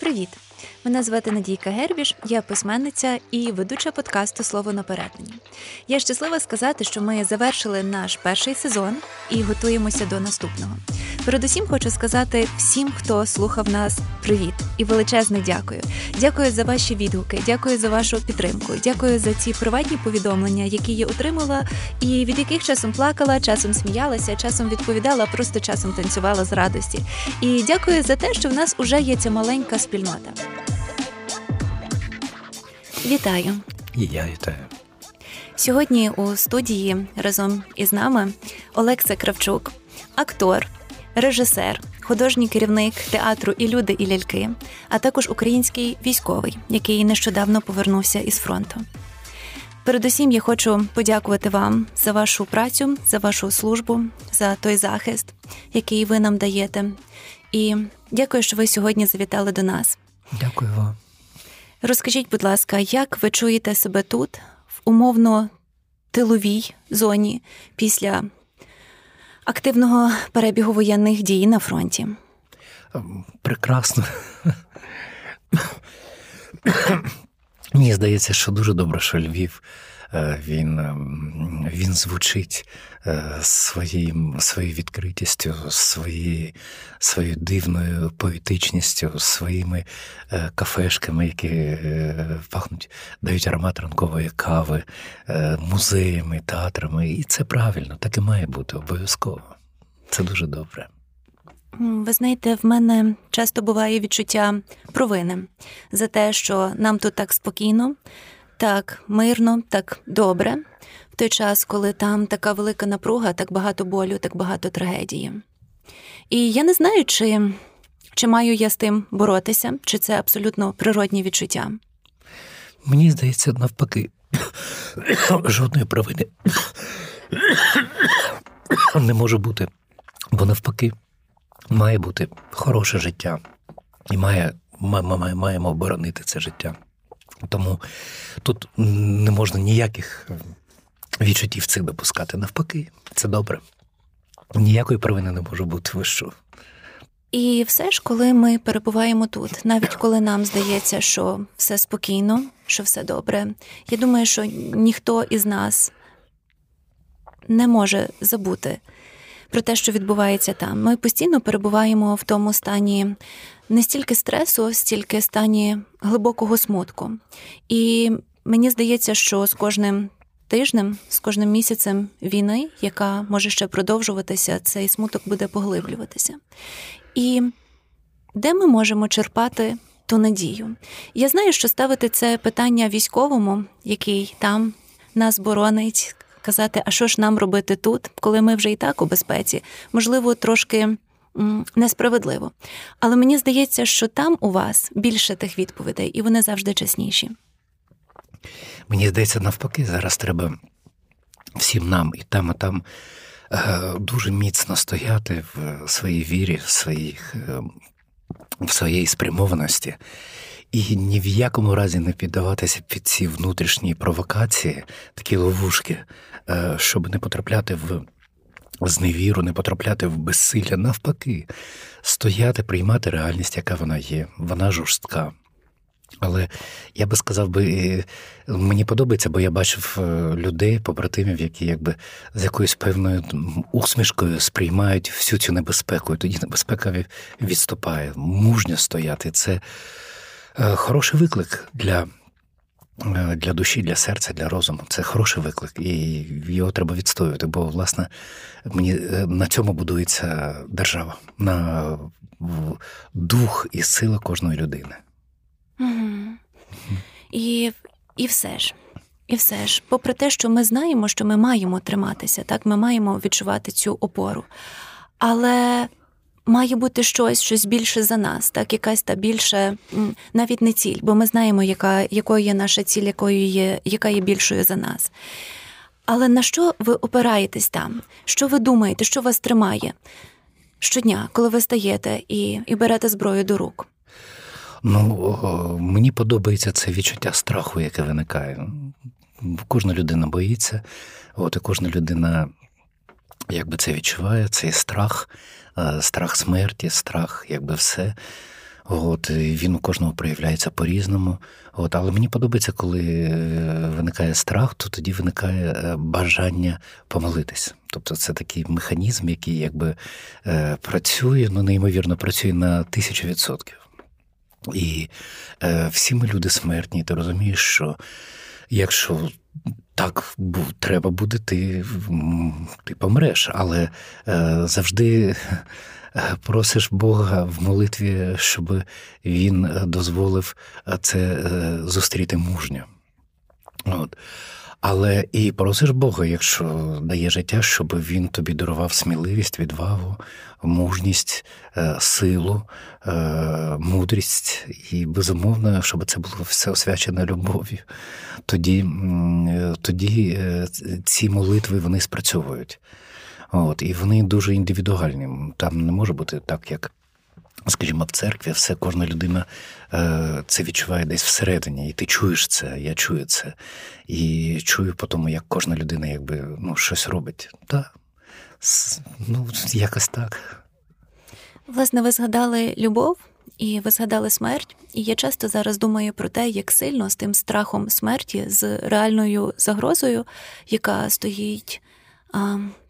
Привіт! Мене звати Надійка Гербіш, я письменниця і ведуча подкасту Слово на перетині. Я щаслива сказати, що ми завершили наш перший сезон і готуємося до наступного. Передусім хочу сказати всім, хто слухав нас, привіт і величезне дякую. Дякую за ваші відгуки, дякую за вашу підтримку, дякую за ці приватні повідомлення, які я отримала, і від яких часом плакала, часом сміялася, часом відповідала, просто часом танцювала з радості. І дякую за те, що в нас уже є ця маленька спільнота. Вітаю! І я вітаю. Сьогодні у студії разом із нами Олекса Кравчук, актор, режисер, художній керівник театру і люди, і ляльки, а також український військовий, який нещодавно повернувся із фронту. Передусім, я хочу подякувати вам за вашу працю, за вашу службу, за той захист, який ви нам даєте. І дякую, що ви сьогодні завітали до нас. Дякую вам. Розкажіть, будь ласка, як ви чуєте себе тут, в умовно тиловій зоні після активного перебігу воєнних дій на фронті? Прекрасно. Мені здається, що дуже добре, що Львів він ем, він звучить е, своїм, своєю відкритістю, своєю, своєю дивною поетичністю, своїми е, кафешками, які пахнуть, дають аромат ранкової кави, музеями, театрами. І це правильно, так і має бути обов'язково. Це дуже добре. Ви знаєте, в мене часто буває відчуття провини за те, що нам тут так спокійно, так мирно, так добре, в той час, коли там така велика напруга, так багато болю, так багато трагедії. І я не знаю, чи, чи маю я з тим боротися, чи це абсолютно природні відчуття. Мені здається, навпаки, жодної провини не може бути, бо навпаки, має бути хороше життя, і має, ми маємо оборонити це життя. Тому тут не можна ніяких е, відчуттів цих допускати. Навпаки, це добре. Ніякої провини не може бути вищу. І все ж, коли ми перебуваємо тут, навіть коли нам здається, що все спокійно, що все добре, я думаю, що ніхто із нас не може забути про те, що відбувається там. Ми постійно перебуваємо в тому стані не стільки стресу, стільки стані глибокого смутку. І мені здається, що з кожним тижнем, з кожним місяцем війни, яка може ще продовжуватися, цей смуток буде поглиблюватися. І де ми можемо черпати ту надію? Я знаю, що ставити це питання військовому, який там нас боронить, казати, а що ж нам робити тут, коли ми вже і так у безпеці, можливо, трошки несправедливо. Але мені здається, що там у вас більше тих відповідей, і вони завжди чесніші. Мені здається, навпаки, зараз треба всім нам і там, і там е, дуже міцно стояти в своїй вірі, в своїх. Е, в своїй спрямованості і ні в якому разі не піддаватися під ці внутрішні провокації, такі ловушки, е, щоб не потрапляти в зневіру, не потрапляти в безсилля, навпаки, стояти, приймати реальність, яка вона є, вона жорстка. Але я би сказав би, е, мені подобається, бо я бачив е, людей, побратимів, які якби з якоюсь певною усмішкою сприймають всю цю небезпеку, і тоді небезпека відступає. Мужньо стояти. Це Е, хороший виклик для для душі, для серця, для розуму. Це хороший виклик, і його треба відстоювати. Бо, власне, мені е, на цьому будується держава, на дух і сила кожної людини. Угу. І, І все ж. І все ж, попри те, що ми знаємо, що ми маємо триматися, так ми маємо відчувати цю опору. Але має бути щось, щось більше за нас, так, якась та більше, навіть не ціль, бо ми знаємо, яка, якою є наша ціль, якою є, яка є більшою за нас. Але на що ви опираєтесь там? Що ви думаєте, що вас тримає щодня, коли ви стаєте і, і берете зброю до рук? Ну, мені подобається це відчуття страху, яке виникає. Кожна людина боїться, от і кожна людина якби це відчуває, цей страх. Е, страх смерті, страх, якби все. От, Він у кожного проявляється по-різному. От, Але мені подобається, коли е, виникає страх, то тоді виникає е, бажання помолитись. Тобто це такий механізм, який якби працює, ну неймовірно працює на тисячу відсотків. І е, всі ми люди смертні, ти розумієш, що якщо так треба буде, ти ти помреш, але е, завжди просиш Бога в молитві, щоб він дозволив це е, зустріти мужньо. От. Але і просиш Бога, якщо дає життя, щоб він тобі дарував сміливість, відвагу, мужність, е, силу, е, мудрість і безумовно, щоб це було все освячено любов'ю. Тоді тоді ці молитви вони спрацьовують. От, І вони дуже індивідуальні. Там не може бути так, як, скажімо, в церкві все, кожна людина е, це відчуває десь всередині. І ти чуєш це, я чую це. І чую по тому, як кожна людина якби, ну, щось робить. Так, ну, якось так. Власне, ви згадали любов. І ви згадали смерть, і я часто зараз думаю про те, як сильно з тим страхом смерті, з реальною загрозою, яка стоїть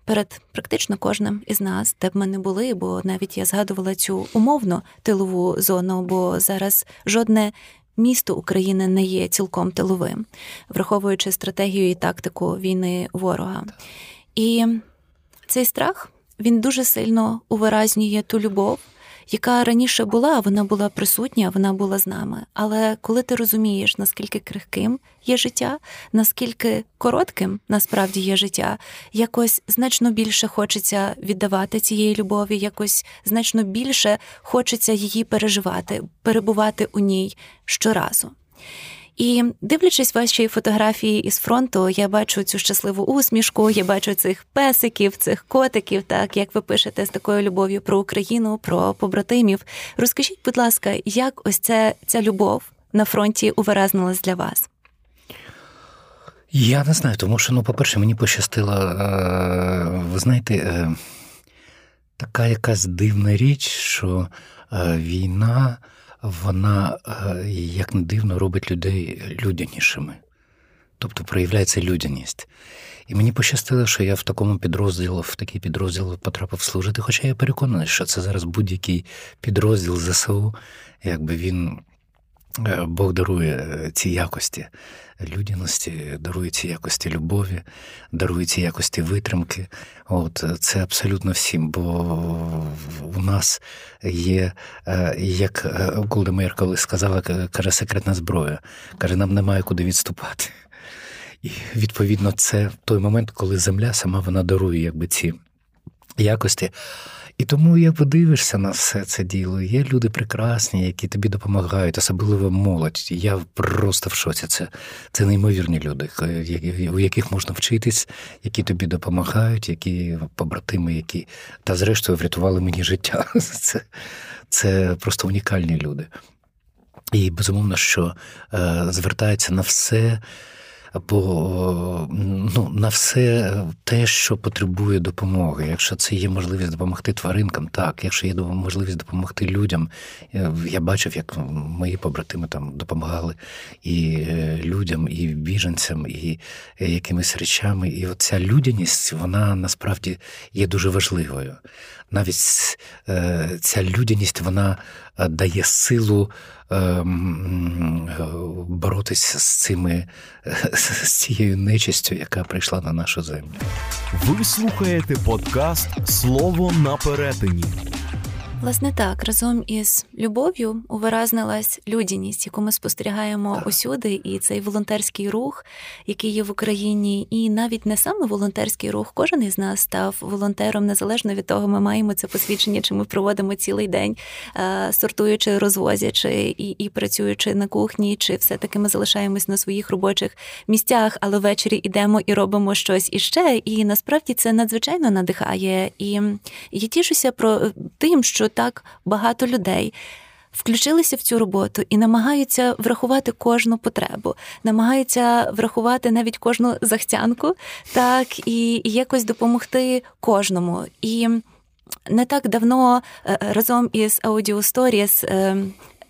перед практично кожним із нас, де б ми не були, бо навіть я згадувала цю умовну тилову зону, бо зараз жодне. Місто України не є цілком тиловим, враховуючи стратегію і тактику війни ворога. І цей страх він дуже сильно увиразнює ту любов, яка раніше була, вона була присутня, вона була з нами. Але коли ти розумієш, наскільки крихким є життя, наскільки коротким насправді є життя, якось значно більше хочеться віддавати цієї любові, якось значно більше хочеться її переживати, перебувати у ній щоразу. І дивлячись ваші фотографії із фронту, я бачу цю щасливу усмішку, я бачу цих песиків, цих котиків, так як ви пишете з такою любов'ю про Україну, про побратимів. Розкажіть, будь ласка, як ось це ця любов на фронті увиразнилась для вас? Я не знаю, тому що, ну, по-перше, мені пощастило, е, ви знаєте, е, така якась дивна річ, що е, війна вона, е, як не дивно, робить людей людянішими. Тобто проявляється людяність. І мені пощастило, що я в такому підрозділі, в такий підрозділ потрапив служити. Хоча я переконаний, що це зараз будь-який підрозділ ЗСУ, якби він Е, Бог дарує е, ці якості людяності, дарує ці якості любові, дарує ці якості витримки. От Це абсолютно всім, бо у нас є, е, як Голда Меїр коли сказала, каже, секретна зброя. Каже, нам немає куди відступати. І відповідно, це той момент, коли земля сама вона дарує якби ці якості. І тому як подивишся на все це діло, є люди прекрасні, які тобі допомагають, особливо молодь. Я просто в шоці. Це це неймовірні люди, у яких можна вчитись, які тобі допомагають, які побратими, які та зрештою врятували мені життя. Це, Це просто унікальні люди. І безумовно, що е, звертається на все бо ну, на все те, що потребує допомоги. Якщо це є можливість допомогти тваринкам, так, якщо є можливість допомогти людям, я бачив, як мої побратими там допомагали і е, людям, і біженцям, і е, якимись речами. І оця людяність, вона насправді є дуже важливою. Навіть е, ця людяність вона дає силу Ем, боротися з цими з цією нечистю, яка прийшла на нашу землю. Ви слухаєте подкаст Слово на перетині. Власне так, разом із любов'ю увиразнилась людяність, яку ми спостерігаємо усюди, і цей волонтерський рух, який є в Україні, і навіть не саме волонтерський рух, кожен із нас став волонтером незалежно від того, ми маємо це посвідчення, чи ми проводимо цілий день, е, сортуючи, розвозячи і і працюючи на кухні, чи все-таки ми залишаємось на своїх робочих місцях, але ввечері йдемо і робимо щось іще. І насправді це надзвичайно надихає. І я тішуся про тим, що так багато людей. Включилися в цю роботу і намагаються врахувати кожну потребу, намагаються врахувати навіть кожну захцянку, так і якось допомогти кожному. І не так давно разом із Audio Stories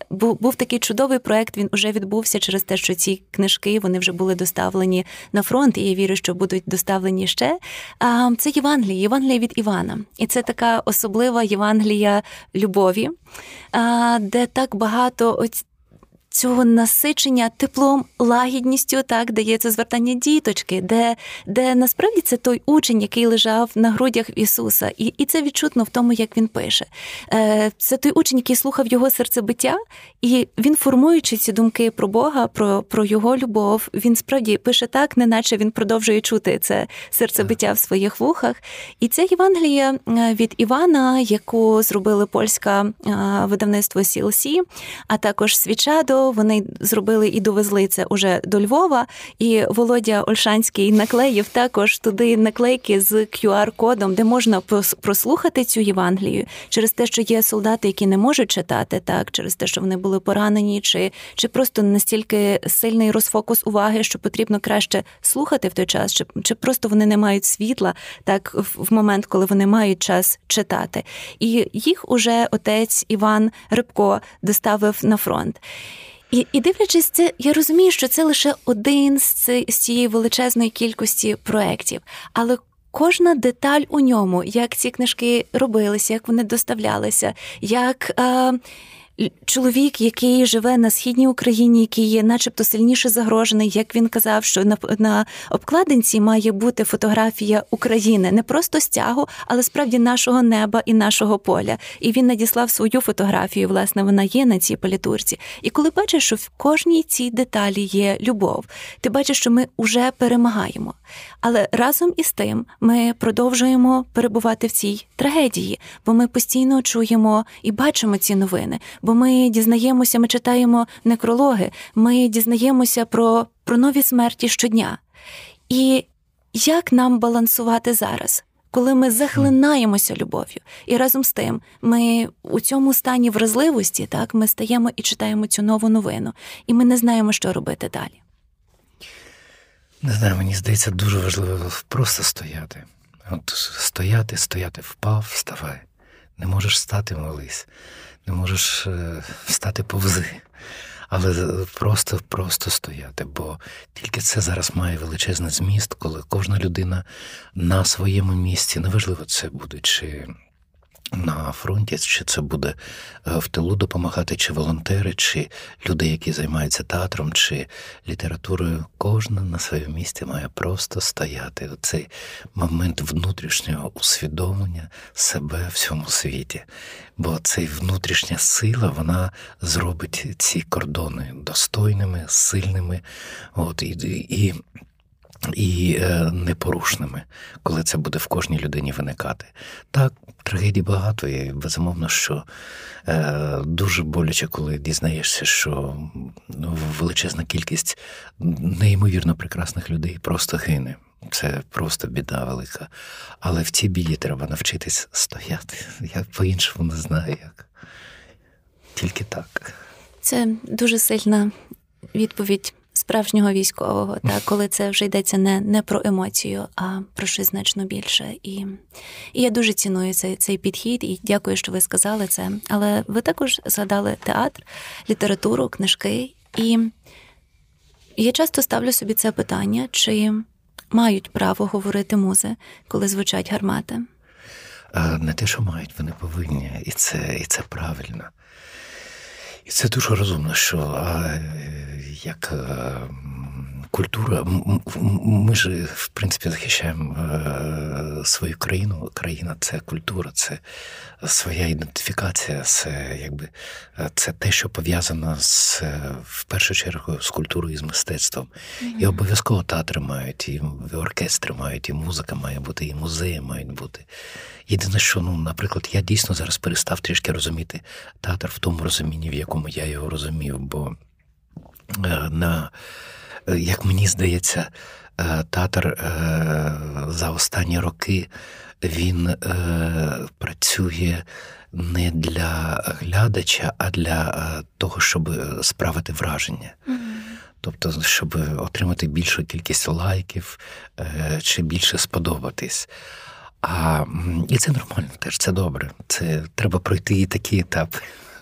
був був такий чудовий проект. Він вже відбувся через те, що ці книжки вони вже були доставлені на фронт, і я вірю, що будуть доставлені ще. А це Євангелія, Євангелія від Івана, і це така особлива Євангелія любові, де так багато ось цього насичення теплом, лагідністю, так дається звертання діточки, де де насправді це той учень, який лежав на грудях Ісуса, і і це відчутно в тому, як він пише. Е, Це той учень, який слухав його серцебиття, і він, формуючи ці думки про Бога, про про його любов, він справді пише так, неначе він продовжує чути це серцебиття в своїх вухах. І це Євангелія е, від Івана, яку зробили польська е, видавництво CLC, а також Свічадо вони зробили і довезли це уже до Львова. І Володя Ольшанський наклеїв також туди наклейки з QR-кодом, де можна прослухати цю Євангелію через те, що є солдати, які не можуть читати, так через те, що вони були поранені, чи чи просто настільки сильний розфокус уваги, що потрібно краще слухати в той час, чи чи просто вони не мають світла, так в момент, коли вони мають час читати. І їх уже отець Іван Рибко доставив на фронт. І і дивлячись це, я розумію, що це лише один з цієї величезної кількості проєктів. Але кожна деталь у ньому, як ці книжки робилися, як вони доставлялися, як. Е, чоловік, який живе на східній Україні, який є, начебто, сильніше загрожений, як він казав, що на на обкладинці має бути фотографія України, не просто стягу, але справді нашого неба і нашого поля. І він надіслав свою фотографію. Власне, вона є на цій політурці. І коли бачиш, що в кожній цій деталі є любов, ти бачиш, що ми вже перемагаємо. Але разом із тим ми продовжуємо перебувати в цій трагедії, бо ми постійно чуємо і бачимо ці новини бо ми дізнаємося, ми читаємо некрологи, ми дізнаємося про, про нові смерті щодня. І як нам балансувати зараз? Коли ми захлинаємося любов'ю, і разом з тим ми у цьому стані вразливості, так ми стаємо і читаємо цю нову новину, і ми не знаємо, що робити далі. Не знаю, мені здається, дуже важливо просто стояти. От Стояти, стояти, впав, вставай. Не можеш стати, молись не можеш е, встати повзи, але просто просто стояти. Бо тільки це зараз має величезний зміст, коли кожна людина на своєму місці, неважливо, це буде чи на фронті, чи це буде е, в тилу допомагати, чи волонтери, чи люди, які займаються театром, чи літературою. Кожна на своєму місці має просто стояти цей момент внутрішнього усвідомлення себе в цьому світі. Бо цей внутрішня сила вона зробить ці кордони достойними, сильними. От, і, і і е, непорушними, коли це буде в кожній людині виникати. Так, трагедій багато, і безумовно, що е, дуже боляче, коли дізнаєшся, що величезна кількість неймовірно прекрасних людей просто гине. Це просто біда велика. Але в цій біді треба навчитись стояти. Я по-іншому не знаю як. Тільки так. Це дуже сильна відповідь справжнього військового, та коли це вже йдеться не не про емоцію, а про щось значно більше. І і я дуже ціную цей цей підхід і дякую, що ви сказали це. Але ви також згадали театр, літературу, книжки. І я часто ставлю собі це питання, чи мають право говорити музи, коли звучать гармати? Не те, що мають, вони повинні, і це, і це правильно. І це дуже розумно, що а, як е, культура, ми ж в принципі захищаємо е, свою країну. Країна це культура, це своя ідентифікація, це якби це те, що пов'язано з в першу чергу з культурою і з мистецтвом. Mm-hmm. І обов'язково театри мають, і оркестри мають, і музика має бути, і музеї мають бути. Єдине, що, ну, наприклад, я дійсно зараз перестав трішки розуміти театр в тому розумінні, в якому я його розумів. Бо е, на, як мені здається, е, театр е, за останні роки він працює не для глядача, а для того, щоб справити враження. Тобто, щоб отримати більшу кількість лайків чи більше сподобатись. А, І це нормально теж, це добре. Це треба пройти і такий етап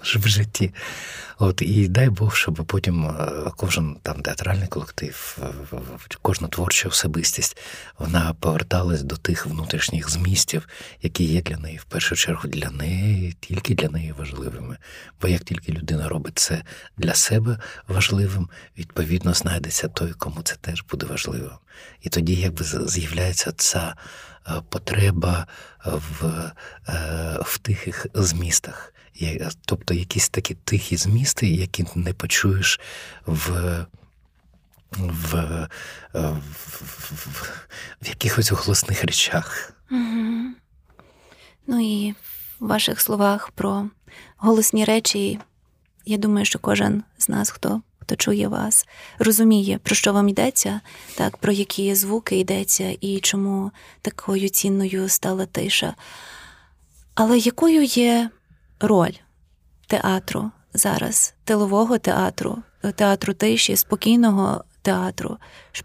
в житті. От І дай Бог, щоб потім е, кожен там театральний колектив, кожна творча особистість вона поверталась до тих внутрішніх змістів, які є для неї в першу чергу для неї, тільки для неї важливими. Бо як тільки людина робить це для себе важливим, відповідно знайдеться той, кому це теж буде важливим. І тоді якби з'являється ця е, потреба в, е, в тихих змістах. Тобто якісь такі тихі змісти, які не почуєш в в, в, в, в якихось голосних речах. Угу. Ну і в ваших словах про голосні речі, я думаю, що кожен з нас, хто хто чує вас, розуміє, про що вам йдеться, так, про які звуки йдеться і чому такою цінною стала тиша. Але якою є роль театру зараз, тилового театру, театру тиші, спокійного театру.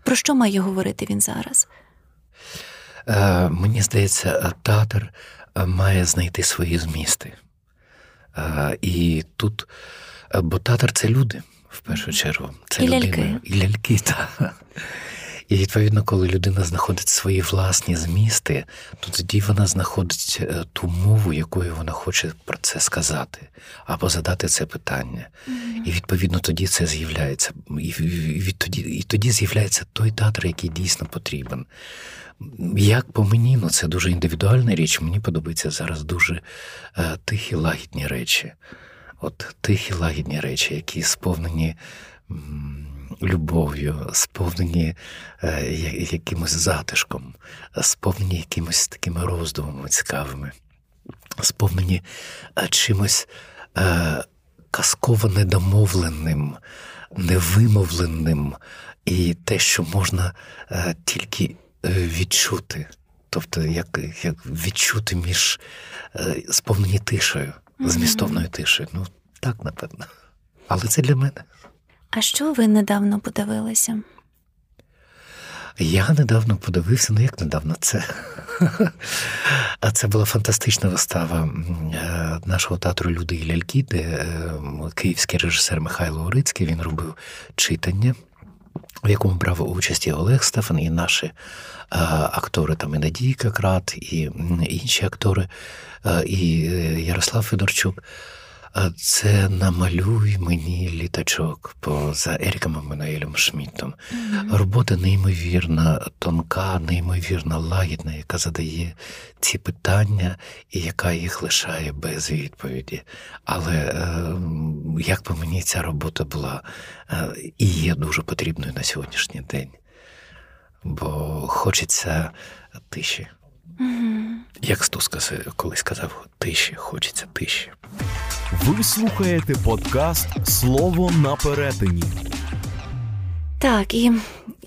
Про що має говорити він зараз? Е, Мені здається, театр е, має знайти свої змісти. Е, І тут, е, бо театр це люди в першу чергу. Це і людина. ляльки. І ляльки, так. І відповідно, коли людина знаходить свої власні змісти, то тоді вона знаходить е, ту мову, якою вона хоче про це сказати, або задати це питання. Mm-hmm. І відповідно тоді це з'являється. І відтоді, і тоді з'являється той театр, який дійсно потрібен. Як по мені, ну це дуже індивідуальна річ. Мені подобаються зараз дуже е, тихі лагідні речі. От тихі лагідні речі, які сповнені любов'ю, сповнені е, якимось затишком, сповнені якимось такими роздумами цікавими, сповнені е, чимось е, казково недомовленим, невимовленим і те, що можна тільки відчути. Тобто, як як відчути між сповнені тишею, змістовною тишею. Ну, так, напевно. Але це для мене. А що ви недавно подивилися? Я недавно подивився, ну як недавно це. А це була фантастична вистава е, нашого театру Люди і ляльки, де е, київський режисер Михайло Орицький він робив читання, в якому брав участь і Олег Стефан, і наші е, актори, там і Надійка Крат, і інші актори, і Ярослав Федорчук. Це намалюй мені літачок поза Еріком Еммануелем Шмідтом. Mm-hmm. Робота неймовірна, тонка, неймовірно лагідна, яка задає ці питання і яка їх лишає без відповіді. Але е, як по мені ця робота була е, і є дуже потрібною на сьогоднішній день, бо хочеться тиші. Mm-hmm. Як Стус колись сказав, тиші, хочеться тиші. Ви слухаєте подкаст Слово на перетині. Так, і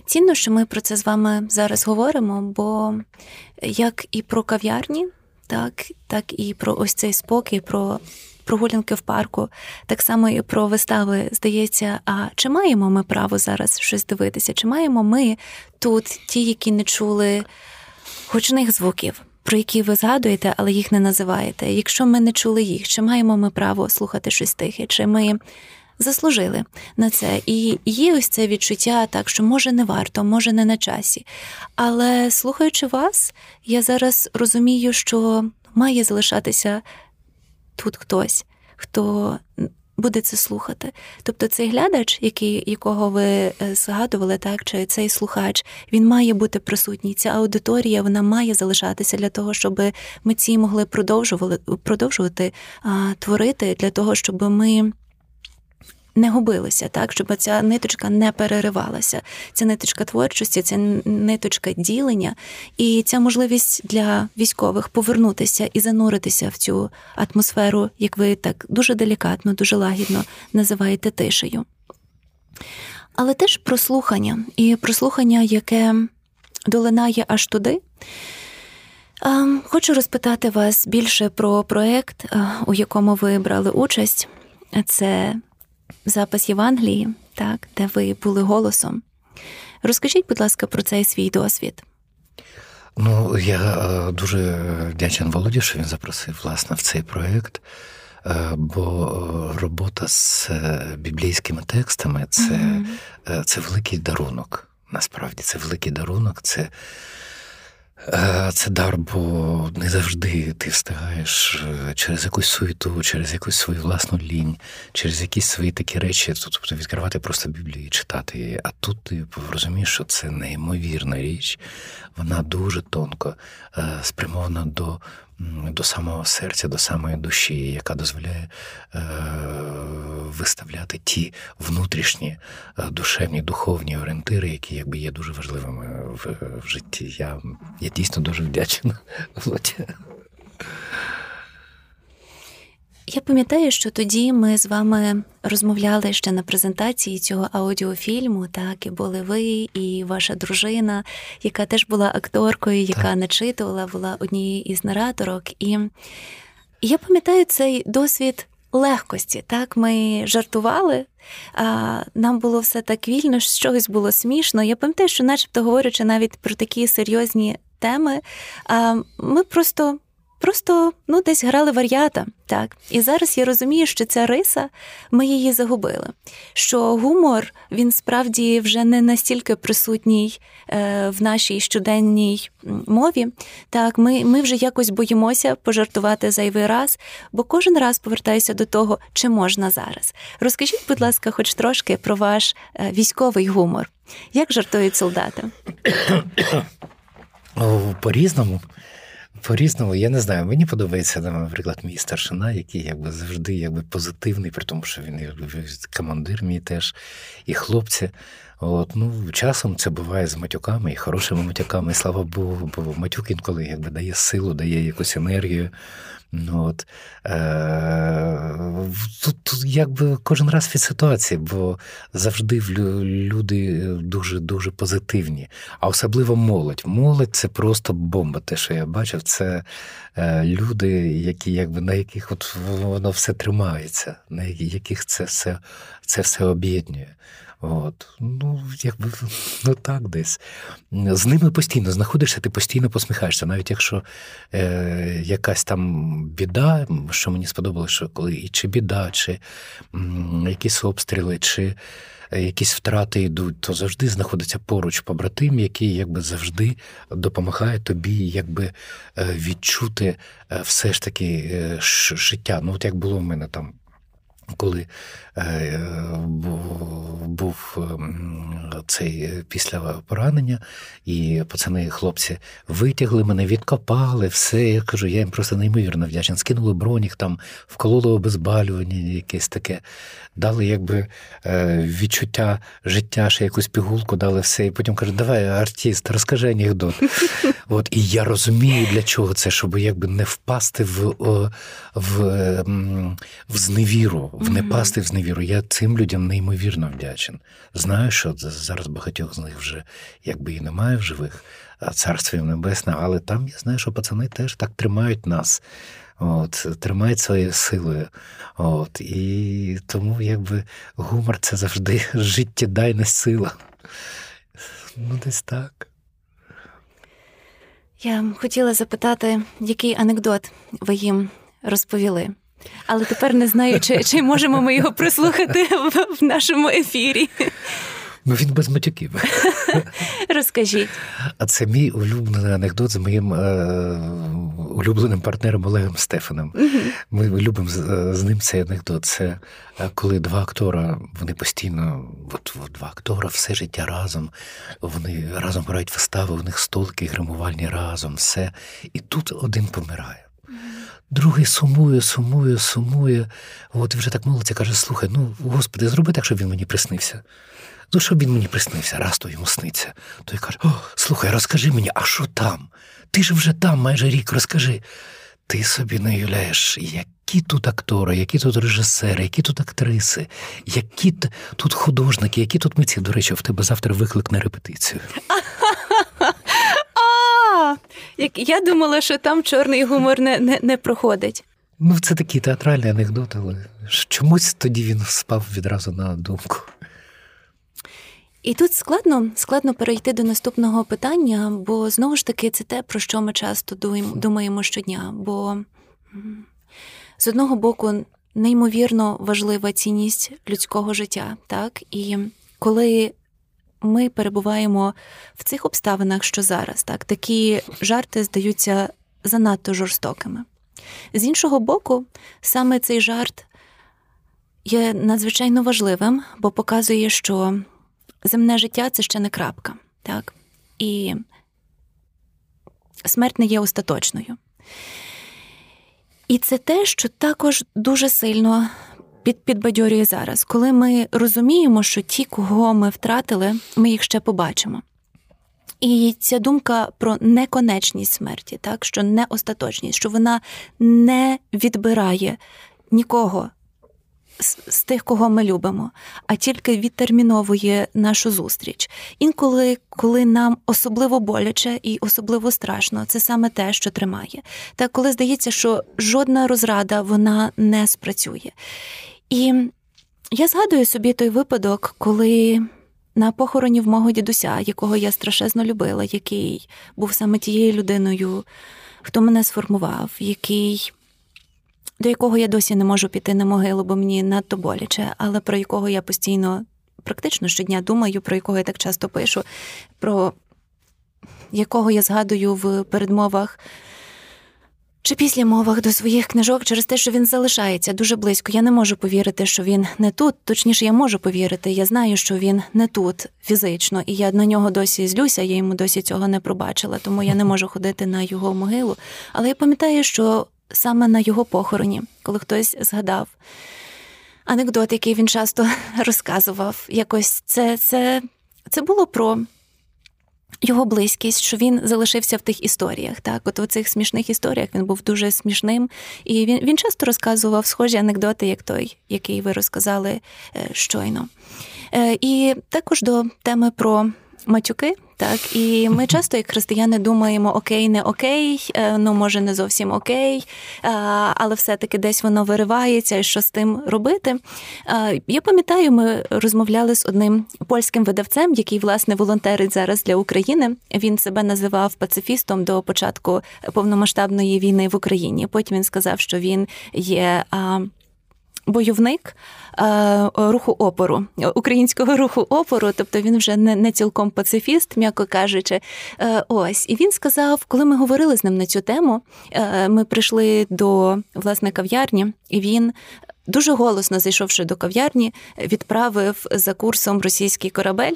цінно, що ми про це з вами зараз говоримо, бо як і про кав'ярні, так, так і про ось цей спокій, про прогулянки в парку, так само і про вистави, здається, а чи маємо ми право зараз щось дивитися? Чи маємо ми тут ті, які не чули гучних звуків? Про які ви згадуєте, але їх не називаєте. Якщо ми не чули їх, чи маємо ми право слухати щось тихе, чи ми заслужили на це? І є ось це відчуття, так що може не варто, може не на часі. Але слухаючи вас, я зараз розумію, що має залишатися тут хтось, хто буде це слухати. Тобто цей глядач, який, якого ви е, згадували, так, чи цей слухач, він має бути присутній. Ця аудиторія вона має залишатися для того, щоб митці могли продовжувати продовжувати а, творити, для того, щоб ми не губилися, так, щоб ця ниточка не переривалася. Ця ниточка творчості, ця ниточка ділення, і ця можливість для військових повернутися і зануритися в цю атмосферу, як ви так дуже делікатно, дуже лагідно називаєте тишею. Але теж прослухання, і прослухання, яке долинає аж туди. Хочу розпитати вас більше про проект, у якому ви брали участь. Це запис Євангелії, так, де ви були голосом. Розкажіть, будь ласка, про цей свій досвід. Ну, я е, дуже вдячен Володі, що він запросив власне в цей проєкт, е, бо робота з біблійськими текстами це, mm-hmm. це великий дарунок. Насправді це великий дарунок. це Е, це дар, бо не завжди ти встигаєш е, через якусь суету, через якусь свою власну лінь, через якісь свої такі речі, тобто відкривати просто Біблію і читати. її. А тут ти розумієш, що це неймовірна річ, вона дуже тонко е, спрямована до до самого серця, до самої душі, яка дозволяє е, виставляти ті внутрішні е, душевні духовні орієнтири, які якби є дуже важливими в, в житті. Я я дійсно дуже вдячна. Володя. Я пам'ятаю, що тоді ми з вами розмовляли ще на презентації цього аудіофільму, так, і були ви, і ваша дружина, яка теж була акторкою, яка так. начитувала, була однією із нараторок. І я пам'ятаю цей досвід легкості. Так, ми жартували, а нам було все так вільно, що чогось було смішно. Я пам'ятаю, що, начебто, говорячи навіть про такі серйозні теми, ми просто просто ну, десь грали вар'ята. Так. І зараз я розумію, що ця риса, ми її загубили. Що гумор він справді вже не настільки присутній е, в нашій щоденній мові. Так, Ми ми вже якось боїмося пожартувати зайвий раз, бо кожен раз повертаюся до того, чи можна зараз. Розкажіть, будь ласка, хоч трошки про ваш е, військовий гумор. Як жартують солдати? По-різному. По-різному, я не знаю. Мені подобається, наприклад, мій старшина, який якби завжди якби позитивний, при тому, що він командир мій теж, і хлопці. От, ну, Часом це буває з матюками і хорошими матюками, слава Богу, бо матюк інколи якби дає силу, дає якусь енергію. Ну, от, е, Тут, якби кожен раз від ситуації, бо завжди люди дуже-дуже позитивні, а особливо молодь. Молодь це просто бомба. Те, що я бачив, це е, люди, які якби на яких от воно все тримається, на яких це все, це все об'єднує. От. Ну, якби ну так десь. З ними постійно знаходишся, ти постійно посміхаєшся, навіть якщо е, якась там біда, що мені сподобалося, що коли чи біда, чи м, якісь обстріли, чи якісь втрати йдуть, то завжди знаходиться поруч побратим, який якби завжди допомагає тобі якби е, відчути е, все ж таки е, життя. Ну, от як було в мене там коли е, був ем, цей е, після поранення, і пацани, хлопці витягли мене, відкопали, все. Я кажу, я їм просто неймовірно вдячний. Скинули бронік, там вкололи обезбалювання, якесь таке, дали якби е, відчуття життя, ще якусь пігулку дали все. І потім кажуть, давай, артист, розкажи анекдот. От, І я розумію, для чого це, щоб якби не впасти в, в, в зневіру не пасти в зневіру. Я цим людям неймовірно вдячен. Знаю, що зараз багатьох з них вже якби і немає в живих, а царство їм небесне, але там я знаю, що пацани теж так тримають нас. От, Тримають своєю силою. От, І тому якби гумор це завжди життєдайна сила. Ну, десь так. Я хотіла запитати, який анекдот ви їм розповіли. Але тепер не знаю, чи чи можемо ми його прослухати в, в нашому ефірі. Ну, він без матюків. Розкажіть. А це мій улюблений анекдот з моїм е, улюбленим партнером Олегом Стефаном. Ми любимо з, е, з ним цей анекдот. Це е, коли два актора, вони постійно, от, от два актора все життя разом, вони разом грають вистави, у них столики гримувальні разом, все. І тут один помирає. Другий сумує, сумує, сумує. От вже так молиться, каже: слухай, ну господи, зроби так, щоб він мені приснився. Ну, щоб він мені приснився, раз то йому сниться. Той каже: О, слухай, розкажи мені, а що там? Ти ж вже там майже рік розкажи. Ти собі не уявляєш, які тут актори, які тут режисери, які тут актриси, які тут художники, які тут митці. До речі, в тебе завтра виклик на репетицію. Як я думала, що там чорний гумор не, не, не проходить. Ну, це такий театральний анекдот, але чомусь тоді він спав відразу на думку. І тут складно складно перейти до наступного питання, бо знову ж таки це те, про що ми часто думаємо щодня. Бо з одного боку неймовірно важлива цінність людського життя, так і коли ми перебуваємо в цих обставинах, що зараз, так такі жарти здаються занадто жорстокими. З іншого боку, саме цей жарт є надзвичайно важливим, бо показує, що земне життя це ще не крапка, так? І смерть не є остаточною. І це те, що також дуже сильно під, підбадьорює зараз, коли ми розуміємо, що ті, кого ми втратили, ми їх ще побачимо. І ця думка про неконечність смерті, так що не остаточність, що вона не відбирає нікого з, тих, кого ми любимо, а тільки відтерміновує нашу зустріч. Інколи, коли нам особливо боляче і особливо страшно, це саме те, що тримає. Та коли здається, що жодна розрада вона не спрацює. І я згадую собі той випадок, коли на похороні в мого дідуся, якого я страшезно любила, який був саме тією людиною, хто мене сформував, який. До якого я досі не можу піти на могилу, бо мені надто боляче, але про якого я постійно, практично щодня думаю, про якого я так часто пишу, про якого я згадую в передмовах чи після мовах до своїх книжок через те, що він залишається дуже близько. Я не можу повірити, що він не тут. Точніше, я можу повірити. Я знаю, що він не тут фізично, і я на нього досі злюся. Я йому досі цього не пробачила, тому я не можу ходити на його могилу. Але я пам'ятаю, що саме на його похороні, коли хтось згадав анекдот, який він часто розказував, якось це, це, це було про його близькість, що він залишився в тих історіях. Так, от у цих смішних історіях він був дуже смішним, і він він часто розказував схожі анекдоти, як той, який ви розказали е, щойно. Е, і також до теми про матюки. Так, і ми часто, як християни, думаємо, окей, не окей, е, ну може не зовсім окей, але все-таки десь воно виривається, і що з тим робити. Я пам'ятаю, ми розмовляли з одним польським видавцем, який власне волонтерить зараз для України. Він себе називав пацифістом до початку повномасштабної війни в Україні. Потім він сказав, що він є бойовник е, руху опору, українського руху опору, тобто він вже не не цілком пацифіст, м'яко кажучи. Е, ось і він сказав, коли ми говорили з ним на цю тему, е, ми прийшли до власне кав'ярні, і він дуже голосно зайшовши до кав'ярні, відправив за курсом російський корабель.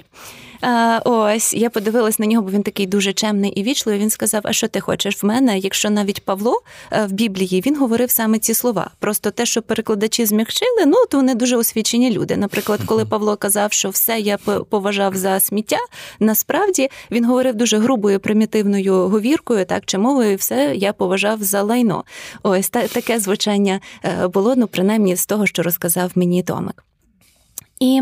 Ось я подивилась на нього, бо він такий дуже чемний і вічливий. Він сказав: А що ти хочеш в мене? Якщо навіть Павло е, в Біблії він говорив саме ці слова. Просто те, що перекладачі змягчили, ну то вони дуже освічені люди. Наприклад, коли Павло казав, що все я поважав за сміття, насправді він говорив дуже грубою примітивною говіркою, так чи мовою, все я поважав за лайно. Ось та таке звучання е, було, ну принаймні з того, що розказав мені Томик. І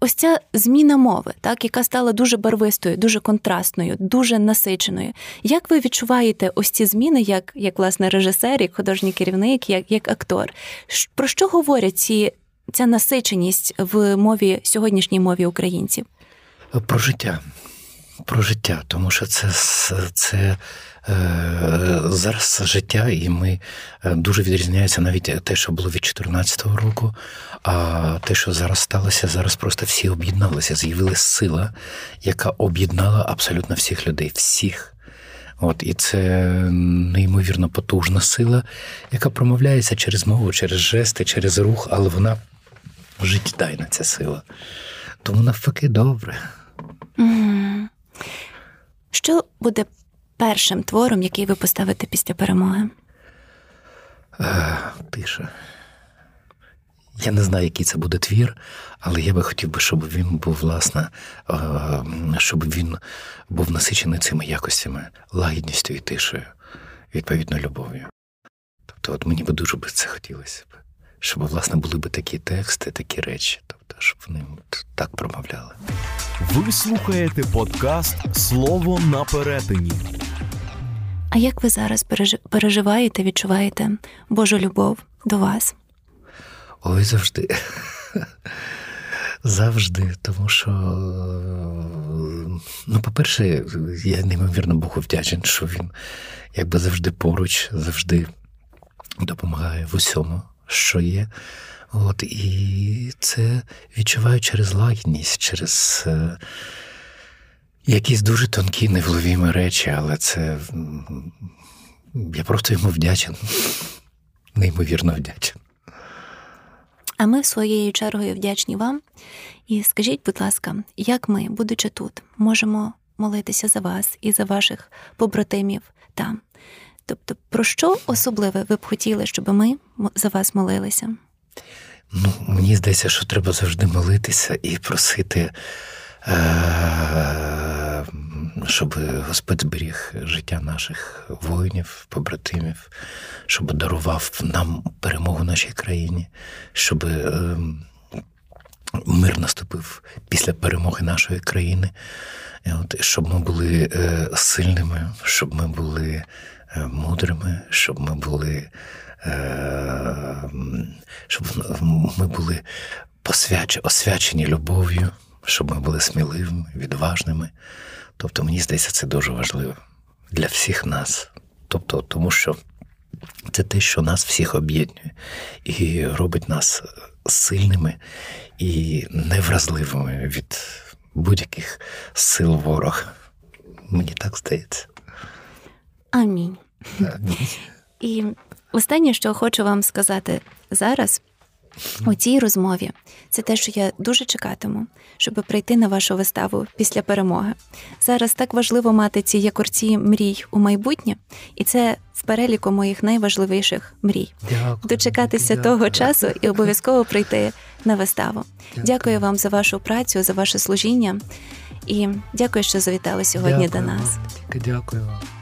ось ця зміна мови, так, яка стала дуже барвистою, дуже контрастною, дуже насиченою. Як ви відчуваєте ось ці зміни, як як власне режисер, як художній керівник, як як актор? Про що говорять ці, ця насиченість в мові сьогоднішній мові українців? Про життя. Про життя, тому що це це Е, зараз життя, і ми е, дуже відрізняється навіть те, що було від 2014 року. А те, що зараз сталося, зараз просто всі об'єдналися. З'явилася сила, яка об'єднала абсолютно всіх людей, всіх. От, І це неймовірно потужна сила, яка промовляється через мову, через жести, через рух, але вона життєдайна ця сила. Тому навпаки, добре. Що буде першим твором, який ви поставите після перемоги? Тиша. Я не знаю, який це буде твір, але я би хотів би, щоб він був, власне, щоб він був насичений цими якостями, лагідністю і тишею, відповідно, любов'ю. Тобто, от мені би дуже би це хотілося б, щоб, власне, були б такі тексти, такі речі, тобто, щоб вони от так промовляли. Ви слухаєте подкаст Слово на перетині. А як ви зараз переживаєте, відчуваєте Божу любов до вас? Ой, завжди. Завжди, тому що, ну, по-перше, я неймовірно Богу вдячний, що він якби завжди поруч, завжди допомагає в усьому, що є. От, І це відчуваю через лагідність, через е, якісь дуже тонкі, невловімі речі, але це я просто йому вдячен, неймовірно вдячен. А ми своєю чергою вдячні вам. І скажіть, будь ласка, як ми, будучи тут, можемо молитися за вас і за ваших побратимів там? Тобто, про що особливе ви б хотіли, щоб ми за вас молилися? Ну, Мені здається, що треба завжди молитися і просити, е, щоб Господь зберіг життя наших воїнів, побратимів, щоб дарував нам перемогу нашій країні, щоб е, мир наступив після перемоги нашої країни, щоб ми були е, сильними, щоб ми були мудрими, щоб ми були. Е, щоб ми були освячені любов'ю, щоб ми були сміливими, відважними. Тобто, мені здається, це дуже важливо для всіх нас. Тобто, тому що це те, що нас всіх об'єднує і робить нас сильними і невразливими від будь-яких сил ворога. Мені так здається. Амінь. Амінь. І Останнє, що хочу вам сказати зараз у цій розмові, це те, що я дуже чекатиму, щоб прийти на вашу виставу після перемоги. Зараз так важливо мати ці якорці мрій у майбутнє, і це в переліку моїх найважливіших мрій. Дякую, Дочекатися дякую. того часу і обов'язково прийти на виставу. Дякую. дякую вам за вашу працю, за ваше служіння і дякую, що завітали сьогодні дякую до нас. Дякую вам.